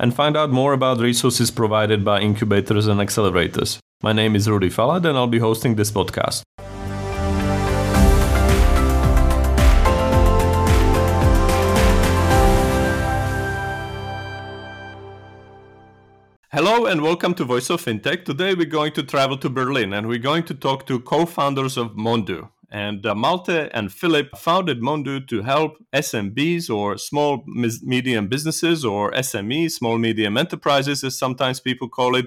and find out more about resources provided by incubators and accelerators. My name is Rudy Falat, and I'll be hosting this podcast. Hello and welcome to Voice of Fintech. Today we're going to travel to Berlin and we're going to talk to co-founders of Mondu. And uh, Malte and Philip founded Mondu to help SMBs or small medium businesses or SMEs, small medium enterprises as sometimes people call it,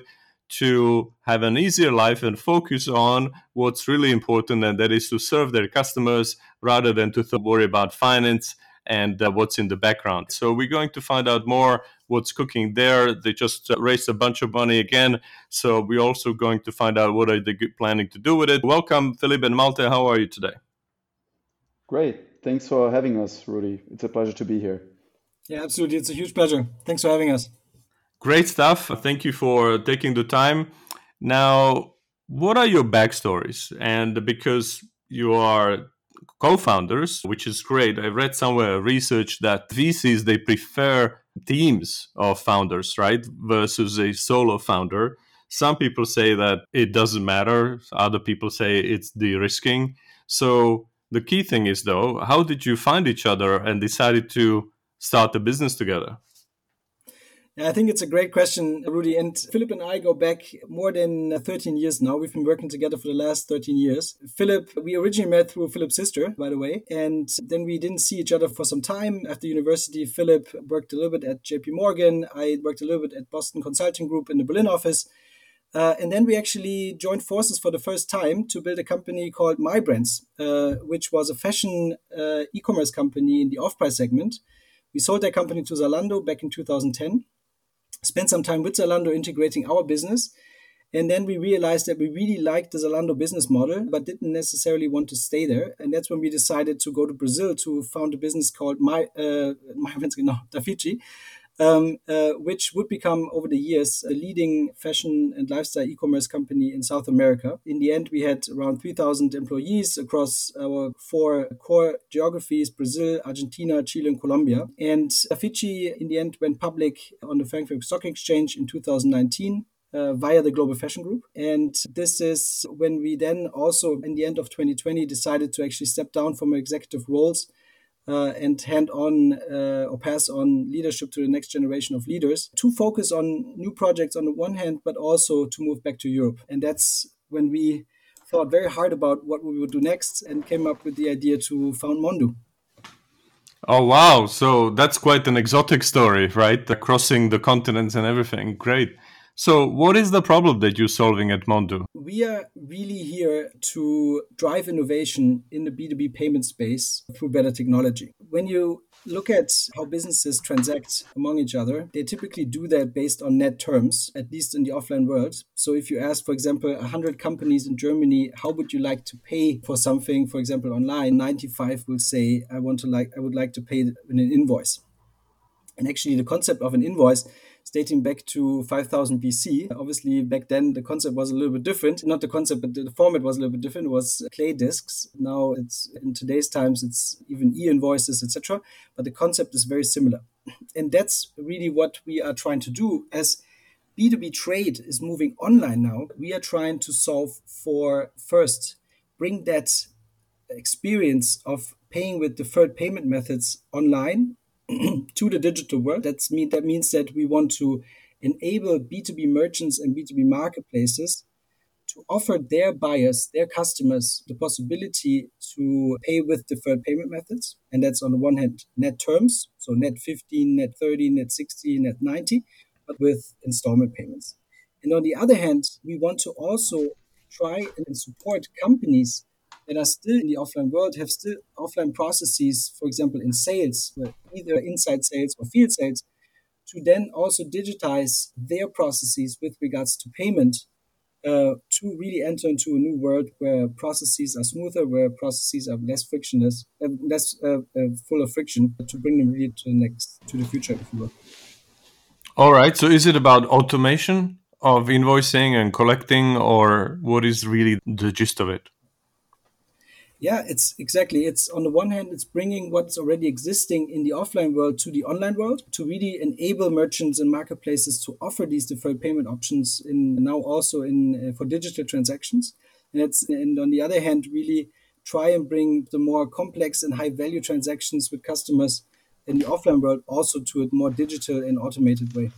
to have an easier life and focus on what's really important and that is to serve their customers rather than to worry about finance and uh, what's in the background. So we're going to find out more what's cooking there. They just uh, raised a bunch of money again, so we're also going to find out what are they planning to do with it. Welcome, Philip and Malte. How are you today? Great. Thanks for having us, Rudy. It's a pleasure to be here. Yeah, absolutely. It's a huge pleasure. Thanks for having us. Great stuff. Thank you for taking the time. Now, what are your backstories? And because you are co-founders, which is great. I read somewhere research that VCs they prefer teams of founders, right, versus a solo founder. Some people say that it doesn't matter. Other people say it's de-risking. So the key thing is though, how did you find each other and decided to start a business together? I think it's a great question, Rudy. And Philip and I go back more than 13 years now. We've been working together for the last 13 years. Philip, we originally met through Philip's sister, by the way. And then we didn't see each other for some time. After university, Philip worked a little bit at JP Morgan. I worked a little bit at Boston Consulting Group in the Berlin office. Uh, and then we actually joined forces for the first time to build a company called MyBrands, uh, which was a fashion uh, e commerce company in the off price segment. We sold that company to Zalando back in 2010 spent some time with Zalando integrating our business. And then we realized that we really liked the Zalando business model, but didn't necessarily want to stay there. And that's when we decided to go to Brazil to found a business called My uh, My no, Dafiti, um, uh, which would become over the years a leading fashion and lifestyle e-commerce company in South America. In the end, we had around 3,000 employees across our four core geographies: Brazil, Argentina, Chile, and Colombia. And Dafiti, in the end, went public on the Frankfurt Stock Exchange in 2019. Uh, via the Global Fashion Group. And this is when we then also, in the end of 2020, decided to actually step down from executive roles uh, and hand on uh, or pass on leadership to the next generation of leaders to focus on new projects on the one hand, but also to move back to Europe. And that's when we thought very hard about what we would do next and came up with the idea to found Mondu. Oh wow! So that's quite an exotic story, right? The crossing the continents and everything. Great. So, what is the problem that you're solving at Mondu? We are really here to drive innovation in the B2B payment space through better technology. When you look at how businesses transact among each other, they typically do that based on net terms, at least in the offline world. So if you ask, for example, 100 companies in Germany, how would you like to pay for something, for example, online, 95 will say, I want to like, I would like to pay in an invoice. And actually, the concept of an invoice dating back to 5000 BC. Obviously, back then the concept was a little bit different. Not the concept, but the format was a little bit different. It was clay discs. Now it's in today's times, it's even e-invoices, etc. But the concept is very similar, and that's really what we are trying to do as. B2B trade is moving online now. We are trying to solve for first, bring that experience of paying with deferred payment methods online to the digital world. That's mean that means that we want to enable B2B merchants and B2B marketplaces to offer their buyers, their customers, the possibility to pay with deferred payment methods. And that's on the one hand net terms, so net 15, net 30, net 60, net 90, but with installment payments. And on the other hand, we want to also try and support companies that are still in the offline world have still offline processes, for example, in sales, either inside sales or field sales, to then also digitize their processes with regards to payment uh, to really enter into a new world where processes are smoother, where processes are less frictionless, uh, less uh, uh, full of friction, to bring them really to the next, to the future, if you will. All right. So, is it about automation of invoicing and collecting, or what is really the gist of it? Yeah, it's exactly. It's on the one hand, it's bringing what's already existing in the offline world to the online world to really enable merchants and marketplaces to offer these deferred payment options in now also in uh, for digital transactions. And it's and on the other hand, really try and bring the more complex and high value transactions with customers in the offline world also to a more digital and automated way.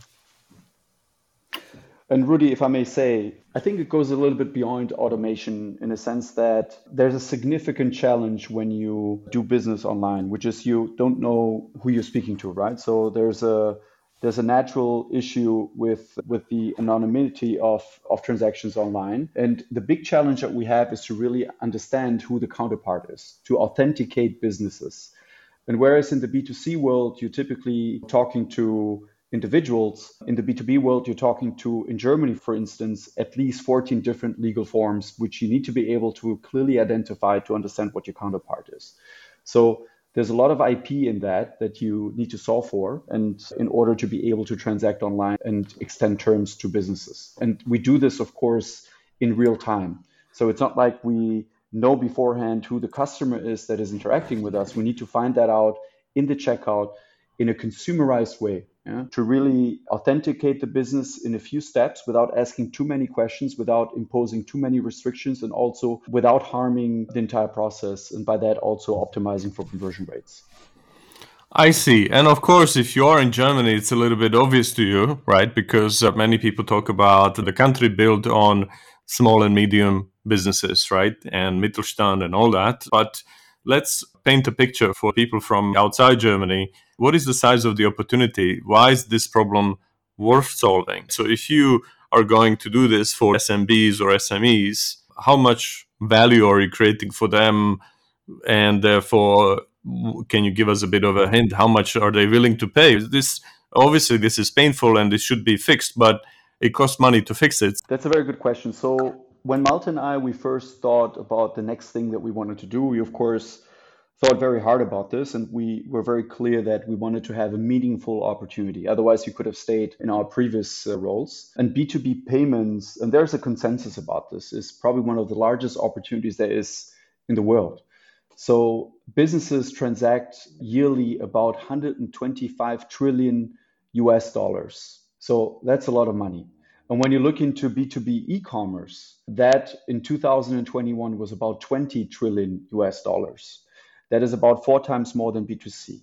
And Rudy, if I may say, I think it goes a little bit beyond automation in a sense that there's a significant challenge when you do business online, which is you don't know who you're speaking to, right? So there's a there's a natural issue with with the anonymity of, of transactions online. And the big challenge that we have is to really understand who the counterpart is, to authenticate businesses. And whereas in the B2C world, you're typically talking to individuals. In the B2B world, you're talking to, in Germany, for instance, at least 14 different legal forms, which you need to be able to clearly identify to understand what your counterpart is. So there's a lot of IP in that that you need to solve for, and in order to be able to transact online and extend terms to businesses. And we do this, of course, in real time. So it's not like we know beforehand who the customer is that is interacting with us. We need to find that out in the checkout in a consumerized way yeah, to really authenticate the business in a few steps without asking too many questions, without imposing too many restrictions, and also without harming the entire process, and by that also optimizing for conversion rates. I see. And of course, if you are in Germany, it's a little bit obvious to you, right? Because uh, many people talk about the country built on small and medium businesses, right? And Mittelstand and all that. But let's paint a picture for people from outside Germany what is the size of the opportunity? Why is this problem worth solving? So if you are going to do this for SMBs or SMEs, how much value are you creating for them? And therefore, can you give us a bit of a hint? How much are they willing to pay? This obviously this is painful and this should be fixed, but it costs money to fix it. That's a very good question. So when Malte and I we first thought about the next thing that we wanted to do, we of course thought very hard about this and we were very clear that we wanted to have a meaningful opportunity. Otherwise, you could have stayed in our previous uh, roles. And B2B payments, and there's a consensus about this, is probably one of the largest opportunities there is in the world. So businesses transact yearly about 125 trillion US dollars. So that's a lot of money. And when you look into B2B e-commerce, that in 2021 was about 20 trillion US dollars. That is about four times more than B2C.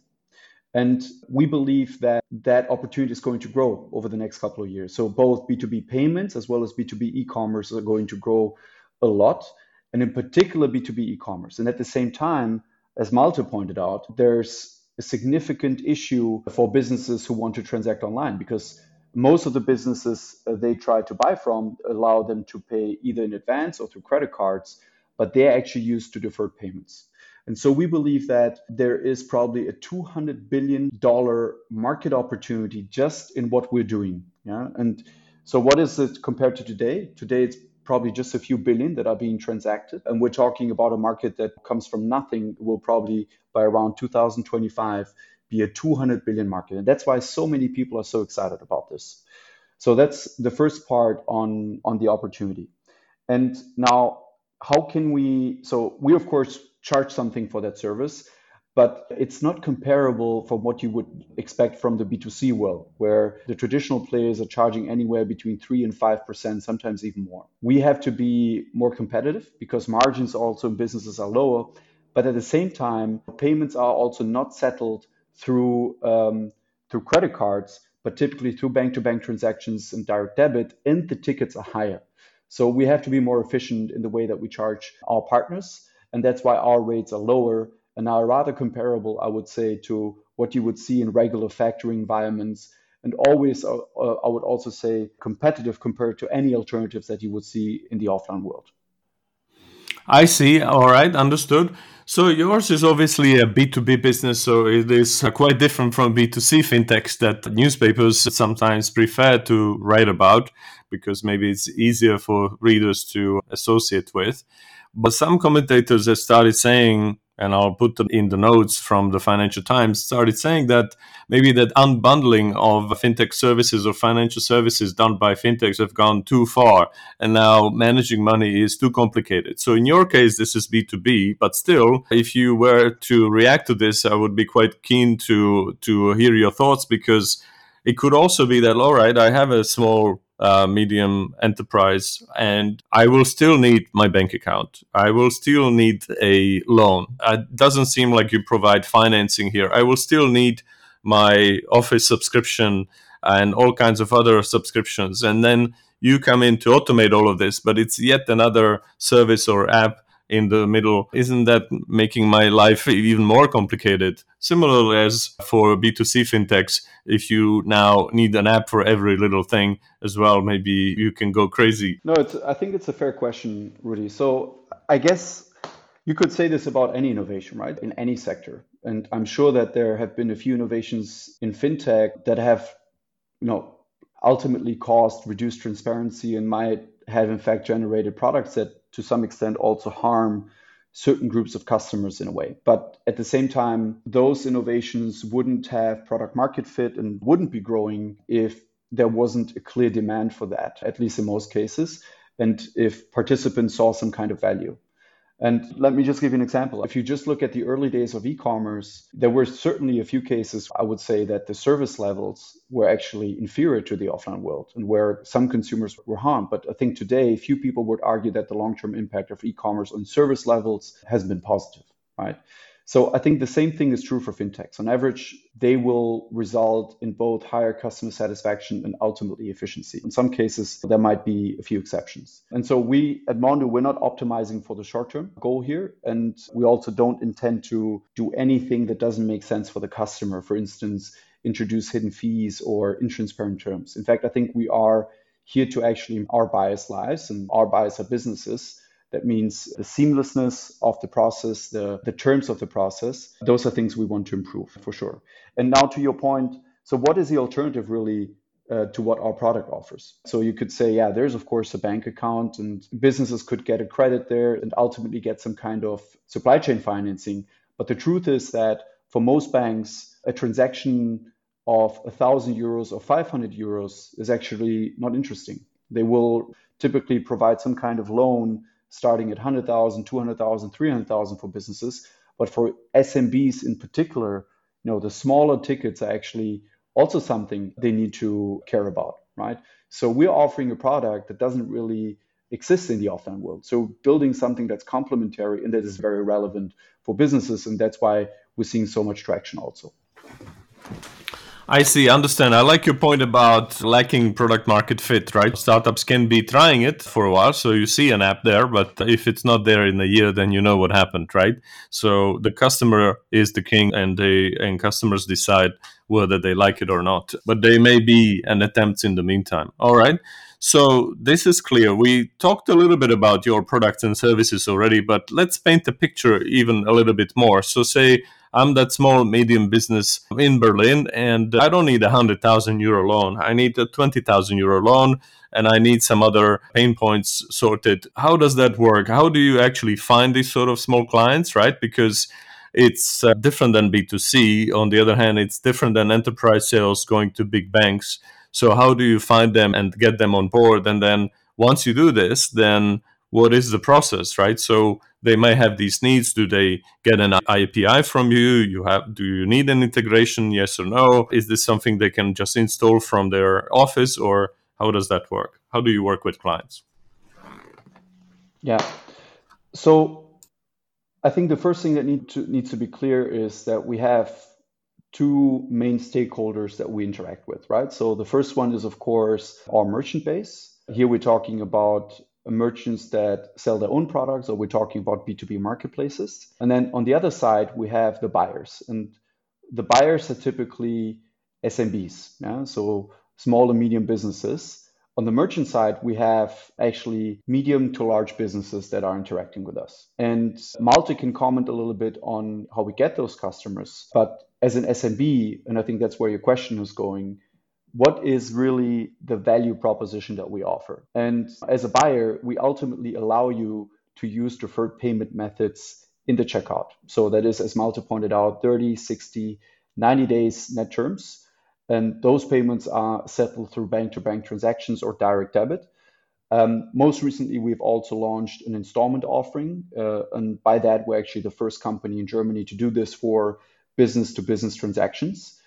And we believe that that opportunity is going to grow over the next couple of years. So both B2B payments as well as B2B e-commerce are going to grow a lot, and in particular B2B e-commerce. And at the same time, as Malte pointed out, there's a significant issue for businesses who want to transact online because most of the businesses they try to buy from allow them to pay either in advance or through credit cards, but they're actually used to deferred payments. And so we believe that there is probably a $200 billion market opportunity just in what we're doing. Yeah. And so what is it compared to today? Today it's probably just a few billion that are being transacted. And we're talking about a market that comes from nothing, will probably by around 2025 be a 200 billion market. And that's why so many people are so excited about this. So that's the first part on, on the opportunity. And now, how can we? So, we of course charge something for that service but it's not comparable from what you would expect from the B2C world, where the traditional players are charging anywhere between 3 and 5%, sometimes even more. We have to be more competitive because margins also in businesses are lower, but at the same time, payments are also not settled through, um, through credit cards, but typically through bank to bank transactions and direct debit, and the tickets are higher. So we have to be more efficient in the way that we charge our partners and that's why our rates are lower and are rather comparable, I would say, to what you would see in regular factoring environments. And always, uh, uh, I would also say, competitive compared to any alternatives that you would see in the offline world. I see. All right, understood. So yours is obviously a B2B business, so it is quite different from B2C fintechs that newspapers sometimes prefer to write about because maybe it's easier for readers to associate with. But some commentators have started saying and I'll put in the notes from the Financial Times, started saying that maybe that unbundling of fintech services or financial services done by fintechs have gone too far, and now managing money is too complicated. So in your case, this is B2B, but still, if you were to react to this, I would be quite keen to to hear your thoughts because it could also be that all right, I have a small uh, medium enterprise, and I will still need my bank account. I will still need a loan. It doesn't seem like you provide financing here. I will still need my office subscription and all kinds of other subscriptions. And then you come in to automate all of this, but it's yet another service or app in the middle. Isn't that making my life even more complicated? Similarly, as for B2C fintechs, if you now need an app for every little thing as well, maybe you can go crazy. No, it's, I think it's a fair question, Rudy. So I guess you could say this about any innovation, right? In any sector. And I'm sure that there have been a few innovations in fintech that have, you know, ultimately caused reduced transparency and might have in fact generated products that to some extent also harm certain groups of customers in a way. But at the same time, those innovations wouldn't have product market fit and wouldn't be growing if there wasn't a clear demand for that, at least in most cases, and if participants saw some kind of value. And let me just give you an example. If you just look at the early days of e commerce, there were certainly a few cases, I would say, that the service levels were actually inferior to the offline world and where some consumers were harmed. But I think today, few people would argue that the long term impact of e commerce on service levels has been positive, right? So I think the same thing is true for fintechs. On average, they will result in both higher customer satisfaction and ultimately efficiency. In some cases, there might be a few exceptions. And so we at Mondu, we're not optimizing for the short term goal here. And we also don't intend to do anything that doesn't make sense for the customer. For instance, introduce hidden fees or intransparent terms. In fact, I think we are here to actually our buyers' lives and our buyers are businesses that means the seamlessness of the process, the, the terms of the process. Those are things we want to improve for sure. And now to your point, so what is the alternative really uh, to what our product offers. So you could say, yeah, there's of course a bank account, and businesses could get a credit there and ultimately get some kind of supply chain financing. But the truth is that for most banks, a transaction of a thousand euros or 500 euros is actually not interesting. They will typically provide some kind of loan starting at 100,000, 200,000, 300,000 for businesses. But for SMBs in particular, you know, the smaller tickets are actually also something they need to care about, right? So we're offering a product that doesn't really exist in the offline world. So building something that's complementary and that is very relevant for businesses. And that's why we're seeing so much traction also. I see, understand. I like your point about lacking product market fit, right? Startups can be trying it for a while, so you see an app there, but if it's not there in a year, then you know what happened, right? So the customer is the king and they and customers decide whether they like it or not. But they may be an attempt in the meantime. All right. So this is clear. We talked a little bit about your products and services already, but let's paint the picture even a little bit more. So say I'm that small medium business in Berlin, and I don't need a hundred thousand euro loan. I need a twenty thousand euro loan, and I need some other pain points sorted. How does that work? How do you actually find these sort of small clients, right? Because it's uh, different than B2C. On the other hand, it's different than enterprise sales going to big banks. So how do you find them and get them on board? And then once you do this, then what is the process, right? So they may have these needs. Do they get an API from you? You have do you need an integration? Yes or no? Is this something they can just install from their office, or how does that work? How do you work with clients? Yeah. So I think the first thing that need to needs to be clear is that we have two main stakeholders that we interact with, right? So the first one is of course our merchant base. Here we're talking about merchants that sell their own products, or we're talking about B2B marketplaces. And then on the other side, we have the buyers. And the buyers are typically SMBs, yeah? so small and medium businesses, On the merchant side, we have actually medium to large businesses that are interacting with us. And Malte can comment a little bit on how we get those customers. But as an SMB, and I think that's where your question is going, what is really the value proposition that we offer? And as a buyer, we ultimately allow you to use deferred payment methods in the checkout. So that is, as Malte pointed out, 30, 60, 90 days net terms and those payments are settled through bank-to-bank transactions or direct debit. Um, most recently, we've also launched an installment offering, uh, and by that, we're actually the first company in Germany to do this for business-to-business transactions.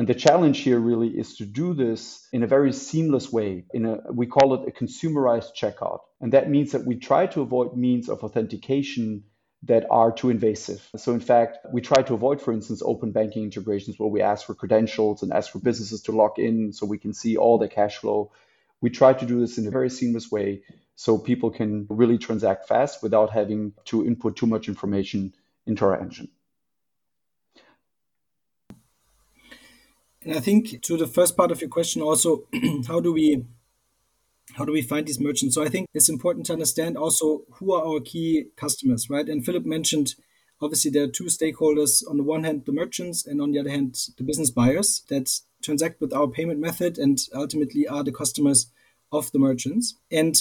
And the challenge here really is to do this in a very seamless way. In a, we call it a consumerized checkout, and that means that we try to avoid means of authentication that are too invasive. So, in fact, we try to avoid, for instance, open banking integrations where we ask for credentials and ask for businesses to log in so we can see all the cash flow. We try to do this in a very seamless way so people can really transact fast without having to input too much information into our engine. And I think to the first part of your question also, how do we how do we find these merchants? So I think it's important to understand also who are our key customers, right? And Philip mentioned obviously there are two stakeholders on the one hand the merchants and on the other hand the business buyers that transact with our payment method and ultimately are the customers of the merchants. And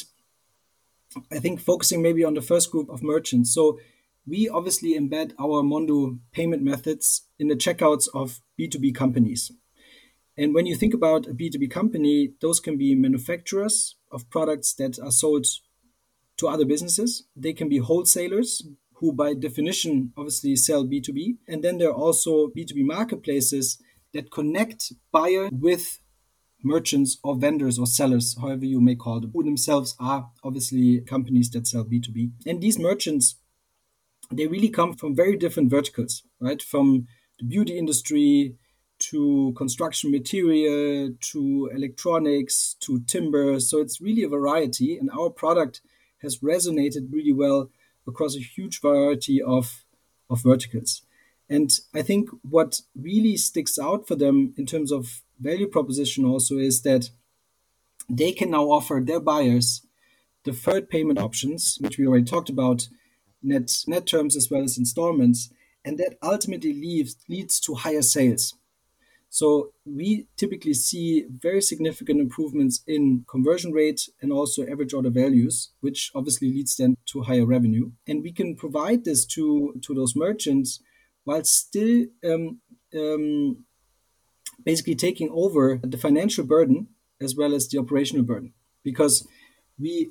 I think focusing maybe on the first group of merchants. So we obviously embed our Mondu payment methods in the checkouts of B2B companies. And when you think about a B2B company, those can be manufacturers of products that are sold to other businesses. They can be wholesalers who, by definition, obviously sell B2B. And then there are also B2B marketplaces that connect buyer with merchants or vendors or sellers, however you may call them, who themselves are obviously companies that sell B2B. And these merchants, they really come from very different verticals, right? From the beauty industry to construction material to electronics to timber. So it's really a variety, and our product has resonated really well across a huge variety of, of verticals. And I think what really sticks out for them in terms of value proposition also is that they can now offer their buyers deferred payment options, which we already talked about, net net terms as well as installments, and that ultimately leads leads to higher sales. So we typically see very significant improvements in conversion rate and also average order values, which obviously leads then to higher revenue. And we can provide this to, to those merchants while still um, um, basically taking over the financial burden as well as the operational burden because we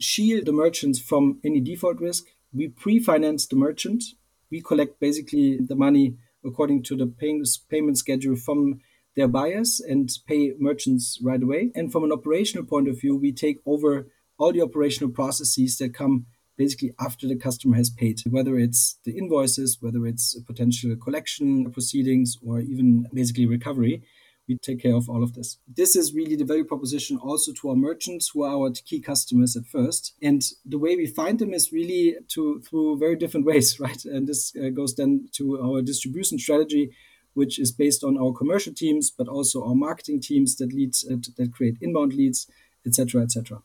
shield the merchants from any default risk. We pre-finance the merchant. We collect basically the money according to the payment schedule from their buyers and pay merchants right away. And from an operational point of view, we take over all the operational processes that come basically after the customer has paid, whether it's the invoices, whether it's potential collection proceedings, or even basically recovery we take care of all of this. This is really the value proposition also to our merchants who are our key customers at first. And the way we find them is really to through very different ways, right? And this uh, goes then to our distribution strategy, which is based on our commercial teams, but also our marketing teams that leads uh, that create inbound leads, etc., etc.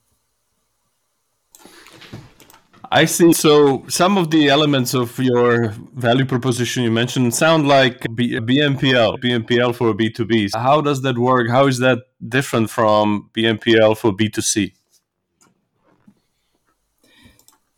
I see. So some of the elements of your value proposition you mentioned sound like B- BNPL, BNPL for B2B. How does that work? How is that different from BNPL for B2C?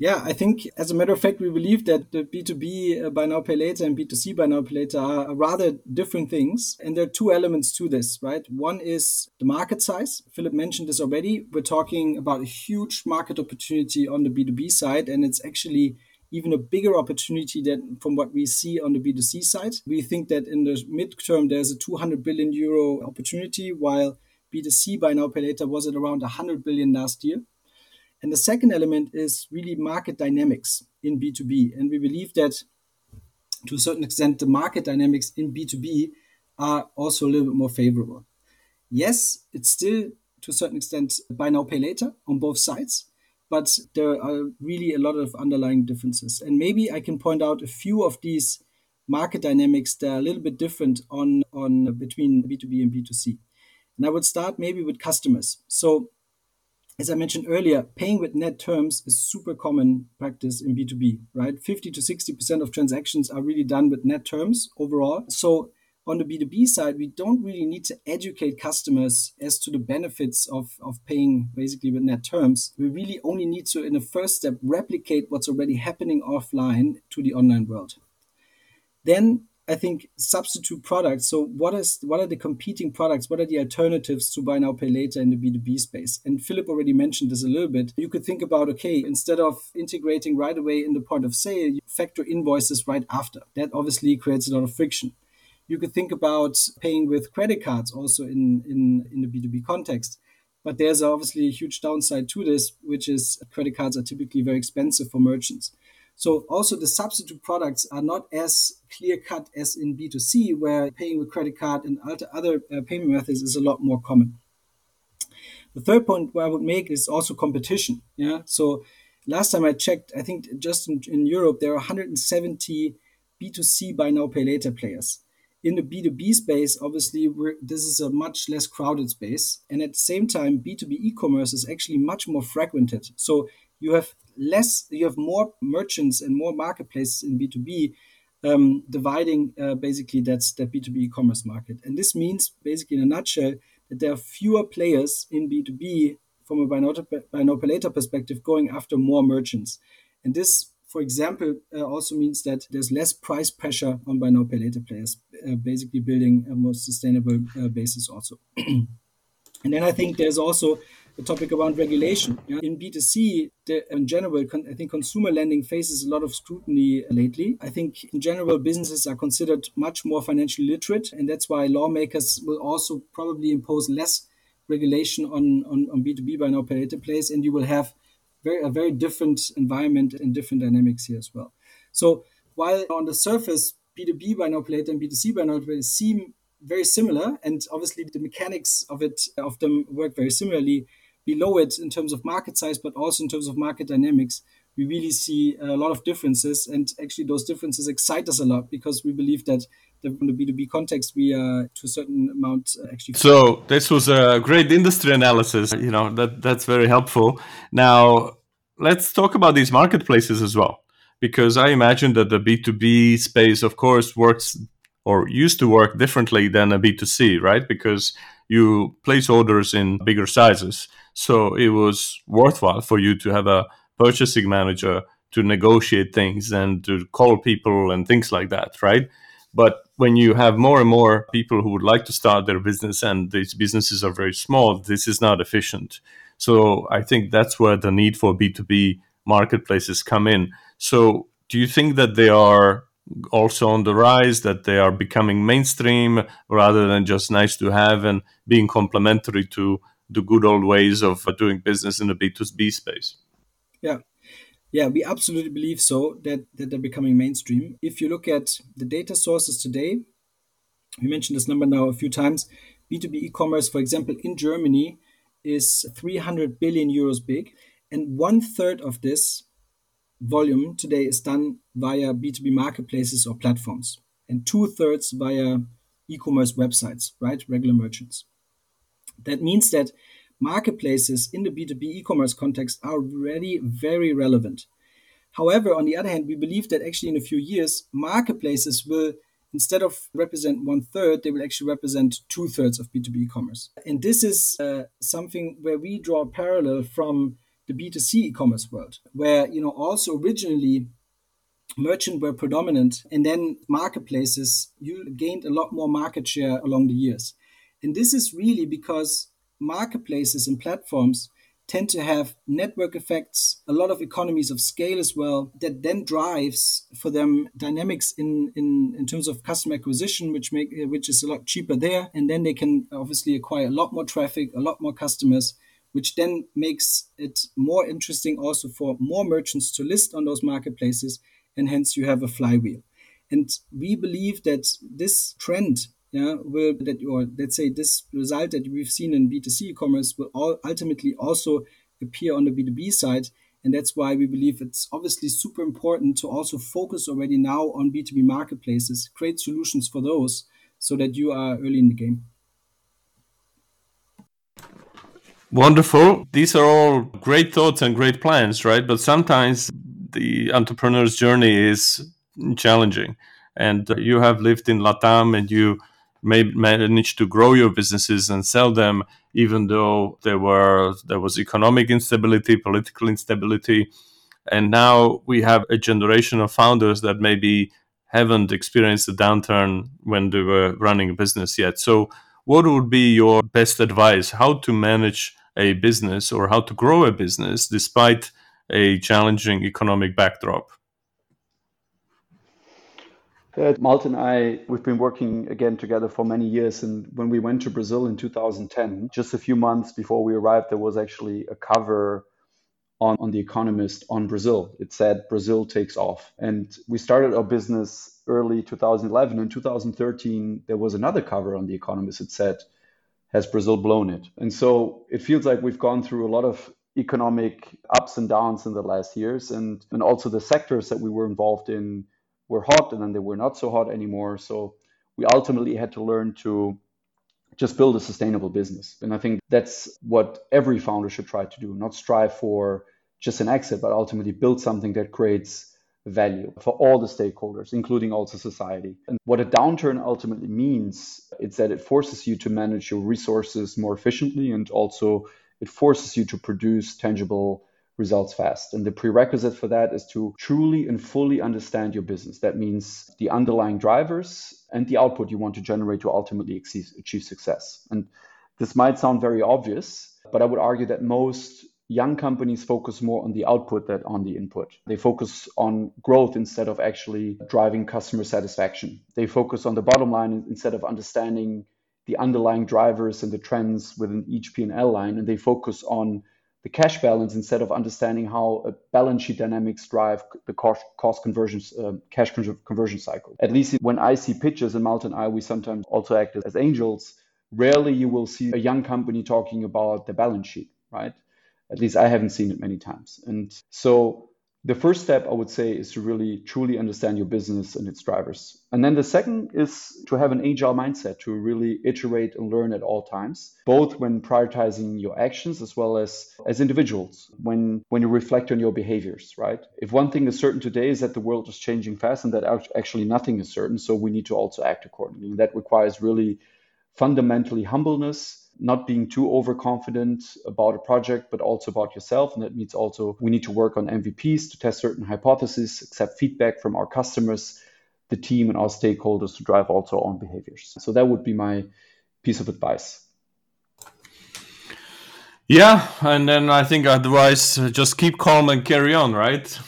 Yeah, I think as a matter of fact, we believe that the B2B uh, buy now pay later and B2C buy now pay later are rather different things. And there are two elements to this, right? One is the market size. Philip mentioned this already. We're talking about a huge market opportunity on the B2B side, and it's actually even a bigger opportunity than from what we see on the B2C side. We think that in the midterm, there's a 200 billion euro opportunity, while B2C buy now pay later was at around 100 billion last year. And the second element is really market dynamics in B2B. And we believe that to a certain extent, the market dynamics in B2B are also a little bit more favorable. Yes, it's still to a certain extent buy now, pay later on both sides, but there are really a lot of underlying differences. And maybe I can point out a few of these market dynamics that are a little bit different on, on between B2B and B2C. And I would start maybe with customers. So as I mentioned earlier, paying with net terms is super common practice in B2B, right? 50 to 60% of transactions are really done with net terms overall. So on the B2B side, we don't really need to educate customers as to the benefits of, of paying basically with net terms. We really only need to, in the first step, replicate what's already happening offline to the online world. Then I think substitute products. So what is what are the competing products? What are the alternatives to buy now pay later in the B2B space? And Philip already mentioned this a little bit. You could think about okay, instead of integrating right away in the point of sale, you factor invoices right after. That obviously creates a lot of friction. You could think about paying with credit cards also in, in, in the B2B context. But there's obviously a huge downside to this, which is credit cards are typically very expensive for merchants. So also the substitute products are not as clear cut as in B2C, where paying with credit card and other uh, payment methods is a lot more common. The third point where I would make is also competition. Yeah. So last time I checked, I think just in, in Europe there are 170 B2C buy now pay later players. In the B2B space, obviously, this is a much less crowded space. And at the same time, B2B e commerce is actually much more fragmented. So you have less, you have more merchants and more marketplaces in B2B, um, dividing uh, basically that's the B2B e-commerce market. And this means basically in a nutshell that there are fewer players in B2B from a pay later perspective going after more merchants. And this, for example, uh, also means that there's less price pressure on buy later players, uh, basically building a more sustainable uh, basis also. and then I think there's also the topic around regulation. Yeah? In B2C, the, in general, I think consumer lending faces a lot of scrutiny lately. I think in general, businesses are considered much more financially literate, and that's why lawmakers will also probably impose less regulation on, on, on B2B by now later plays, and you will have very, a very different environment and different dynamics here as well. So while on the surface, B2B by now later and B2C by now later seem very similar, and obviously the mechanics of it of them work very similarly below it in terms of market size, but also in terms of market dynamics, we really see a lot of differences. And actually, those differences excite us a lot because we believe that the, the B2B context, we are to a certain amount uh, actually. So, this was a great industry analysis. You know, that, that's very helpful. Now, let's talk about these marketplaces as well. Because I imagine that the B2B space, of course, works or used to work differently than a B2C, right? Because you place orders in bigger sizes. So it was worthwhile for you to have a purchasing manager to negotiate things and to call people and things like that, right? But when you have more and more people who would like to start their business and these businesses are very small, this is not efficient. So I think that's where the need for B2B marketplaces come in. So do you think that they are also on the rise, that they are becoming mainstream rather than just nice to have and being complementary to the good old ways of uh, doing business in the B2B space. Yeah. Yeah, we absolutely believe so that, that they're becoming mainstream. If you look at the data sources today, we mentioned this number now a few times. B2B e commerce, for example, in Germany is 300 billion euros big. And one third of this volume today is done via B2B marketplaces or platforms, and two thirds via e commerce websites, right? Regular merchants. That means that marketplaces in the B2B e commerce context are already very relevant. However, on the other hand, we believe that actually in a few years, marketplaces will, instead of represent one third, they will actually represent two thirds of B2B e commerce. And this is uh, something where we draw a parallel from the B2C e commerce world, where, you know, also originally merchant were predominant and then marketplaces you gained a lot more market share along the years and this is really because marketplaces and platforms tend to have network effects, a lot of economies of scale as well, that then drives for them dynamics in, in, in terms of customer acquisition, which make which is a lot cheaper there. And then they can obviously acquire a lot more traffic, a lot more customers, which then makes it more interesting also for more merchants to list on those marketplaces. And hence you have a flywheel. And we believe that this trend yeah, will that or let's say this result that we've seen in B2C e-commerce will all ultimately also appear on the B2B side. And that's why we believe it's obviously super important to also focus already now on B2B marketplaces, create solutions for those so that you are early in the game. Wonderful. These are all great thoughts and great plans, right? But sometimes the entrepreneur's journey is challenging. And uh, you have lived in Latam and you manage to grow your businesses and sell them, even though there were there was economic instability, political instability. And now we have a generation of founders that maybe haven't experienced a downturn when they were running a business yet. So what would be your best advice how to manage a business or how to grow a business despite a challenging economic backdrop? Uh, Malte and I, we've been working again together for many years. And when we went to Brazil in 2010, just a few months before we arrived, there was actually a cover on, on The Economist on Brazil. It said, Brazil takes off. And we started our business early 2011. In 2013, there was another cover on The Economist. It said, Has Brazil blown it? And so it feels like we've gone through a lot of economic ups and downs in the last years. And, and also the sectors that we were involved in were hot and then they were not so hot anymore. So we ultimately had to learn to just build a sustainable business. And I think that's what every founder should try to do, not strive for just an exit, but ultimately build something that creates value for all the stakeholders, including also society. And what a downturn ultimately means, is that it forces you to manage your resources more efficiently and also it forces you to produce tangible results fast. And the prerequisite for that is to truly and fully understand your business. That means the underlying drivers and the output you want to generate to ultimately achieve success. And this might sound very obvious, but I would argue that most young companies focus more on the output than on the input. They focus on growth instead of actually driving customer satisfaction. They focus on the bottom line instead of understanding the underlying drivers and the trends within each P&L line and they focus on the cash balance instead of understanding how balance sheet dynamics drive the cost, cost conversions, uh, cash conversion cycle. At least when I see pitches, in Malte and I, we sometimes also act as angels. Rarely you will see a young company talking about the balance sheet, right? At least I haven't seen it many times. And so the first step I would say is to really truly understand your business and its drivers. And then the second is to have an agile mindset to really iterate and learn at all times, both when prioritizing your actions as well as as individuals, when when you reflect on your behaviors, right? If one thing is certain today is that the world is changing fast and that actually nothing is certain, so we need to also act accordingly. And that requires really fundamentally humbleness not being too overconfident about a project, but also about yourself. And that means also we need to work on MVPs to test certain hypotheses, accept feedback from our customers, the team, and our stakeholders to drive also our own behaviors. So that would be my piece of advice. Yeah, and then I think otherwise uh, just keep calm and carry on, right?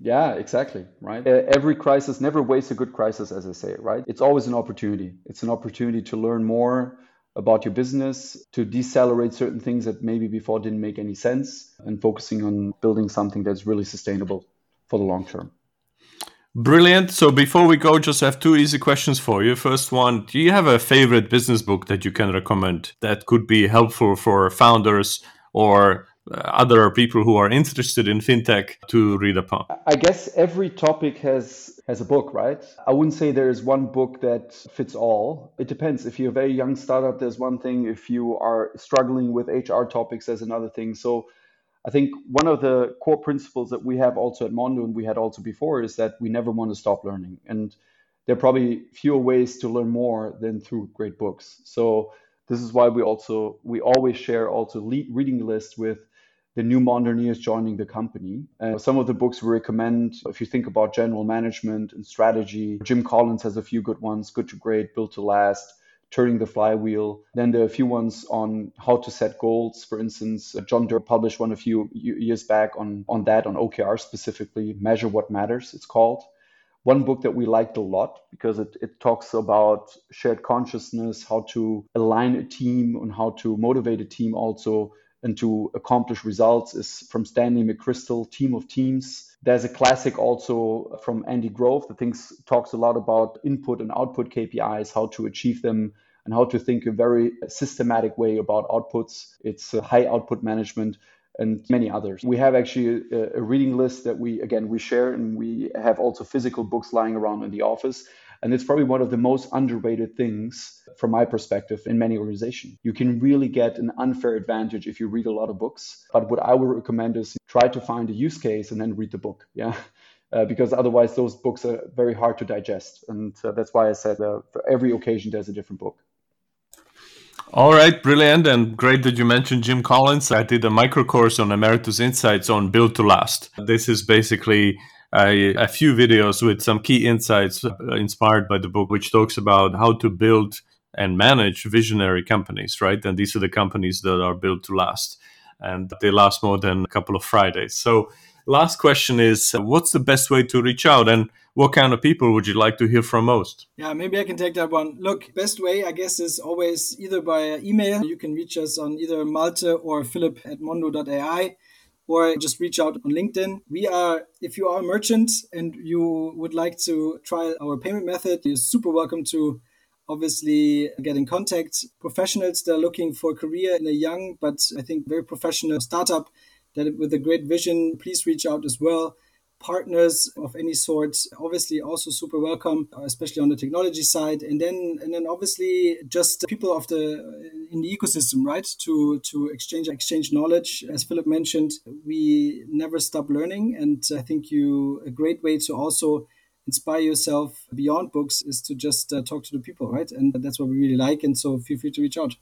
Yeah, exactly. Right. Uh, every crisis never wastes a good crisis, as I say, right? It's always an opportunity. It's an opportunity to learn more, about your business, to decelerate certain things that maybe before didn't make any sense, and focusing on building something that's really sustainable for the long term. Brilliant. So before we go, just have two easy questions for you. First one, do you have a favorite business book that you can recommend that could be helpful for founders or Uh, other people who are interested in fintech to read upon? I guess every topic has has a book, right? I wouldn't say there is one book that fits all. It depends. If you're a very young startup, there's one thing. If you are struggling with HR topics, there's another thing. So I think one of the core principles that we have also at Mondu and we had also before is that we never want to stop learning. And there are probably fewer ways to learn more than through great books. So this is why we also we always share also reading lists with the new Mondoneers joining the company. Uh, some of the books we recommend, if you think about general management and strategy, Jim Collins has a few good ones Good to Great, Built to Last, Turning the Flywheel. Then there are a few ones on how to set goals. For instance, John Doerr published one a few years back on, on that, on OKR specifically, Measure What Matters, it's called. One book that we liked a lot because it, it talks about shared consciousness, how to align a team, and how to motivate a team also and to accomplish results is from Stanley McChrystal, Team of Teams. There's a classic also from Andy Grove that thinks talks a lot about input and output KPIs, how to achieve them, and how to think a very systematic way about outputs. It's uh, high output management and many others. We have actually a, a reading list that we again we share, and we have also physical books lying around in the office. And it's probably one of the most underrated things from my perspective in many organizations. You can really get an unfair advantage if you read a lot of books. But what I would recommend is try to find a use case and then read the book. Yeah. Uh, because otherwise those books are very hard to digest. And uh, that's why I said uh, for every occasion there's a different book. All right, brilliant and great that you mentioned Jim Collins. I did a micro course on Emeritus Insights on Build to Last. This is basically a, a few videos with some key insights uh, inspired by the book, which talks about how to build and manage visionary companies, right? And these are the companies that are built to last and they last more than a couple of Fridays. So, last question is what's the best way to reach out and what kind of people would you like to hear from most? Yeah, maybe I can take that one. Look, best way, I guess, is always either by email. You can reach us on either Malte or Philip at mondu.ai or just reach out on LinkedIn. We are, if you are a merchant and you would like to try our payment method, you're super welcome to obviously get in contact. Professionals that are looking for a career in a young but I think very professional startup that with a great vision, please reach out as well partners of any sort obviously also super welcome especially on the technology side. And then and then obviously just people of the in the ecosystem right? To to exchange exchange knowledge. As philip mentioned we never stop learning. And i think you a great way to also inspire yourself beyond books is to just uh, talk to the people right? And that's what we really like. And so feel free to reach out.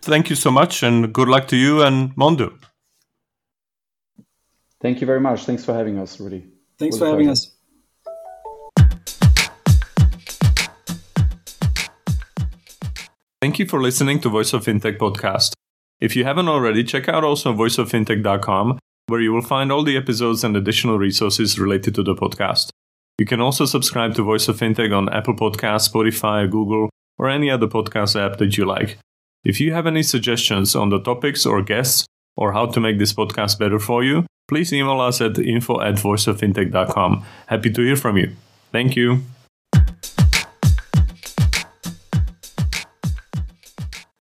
Thank you so much and good luck to you and Mondu Thank you very much. Thanks for having us, Rudy. Thanks for having us. Thank you for listening to Voice of Fintech podcast. If you haven't already, check out also voiceoffintech.com, where you will find all the episodes and additional resources related to the podcast. You can also subscribe to Voice of Fintech on Apple Podcasts, Spotify, Google, or any other podcast app that you like. If you have any suggestions on the topics or guests, or how to make this podcast better for you, please email us at info at voiceoffintech.com. Happy to hear from you. Thank you.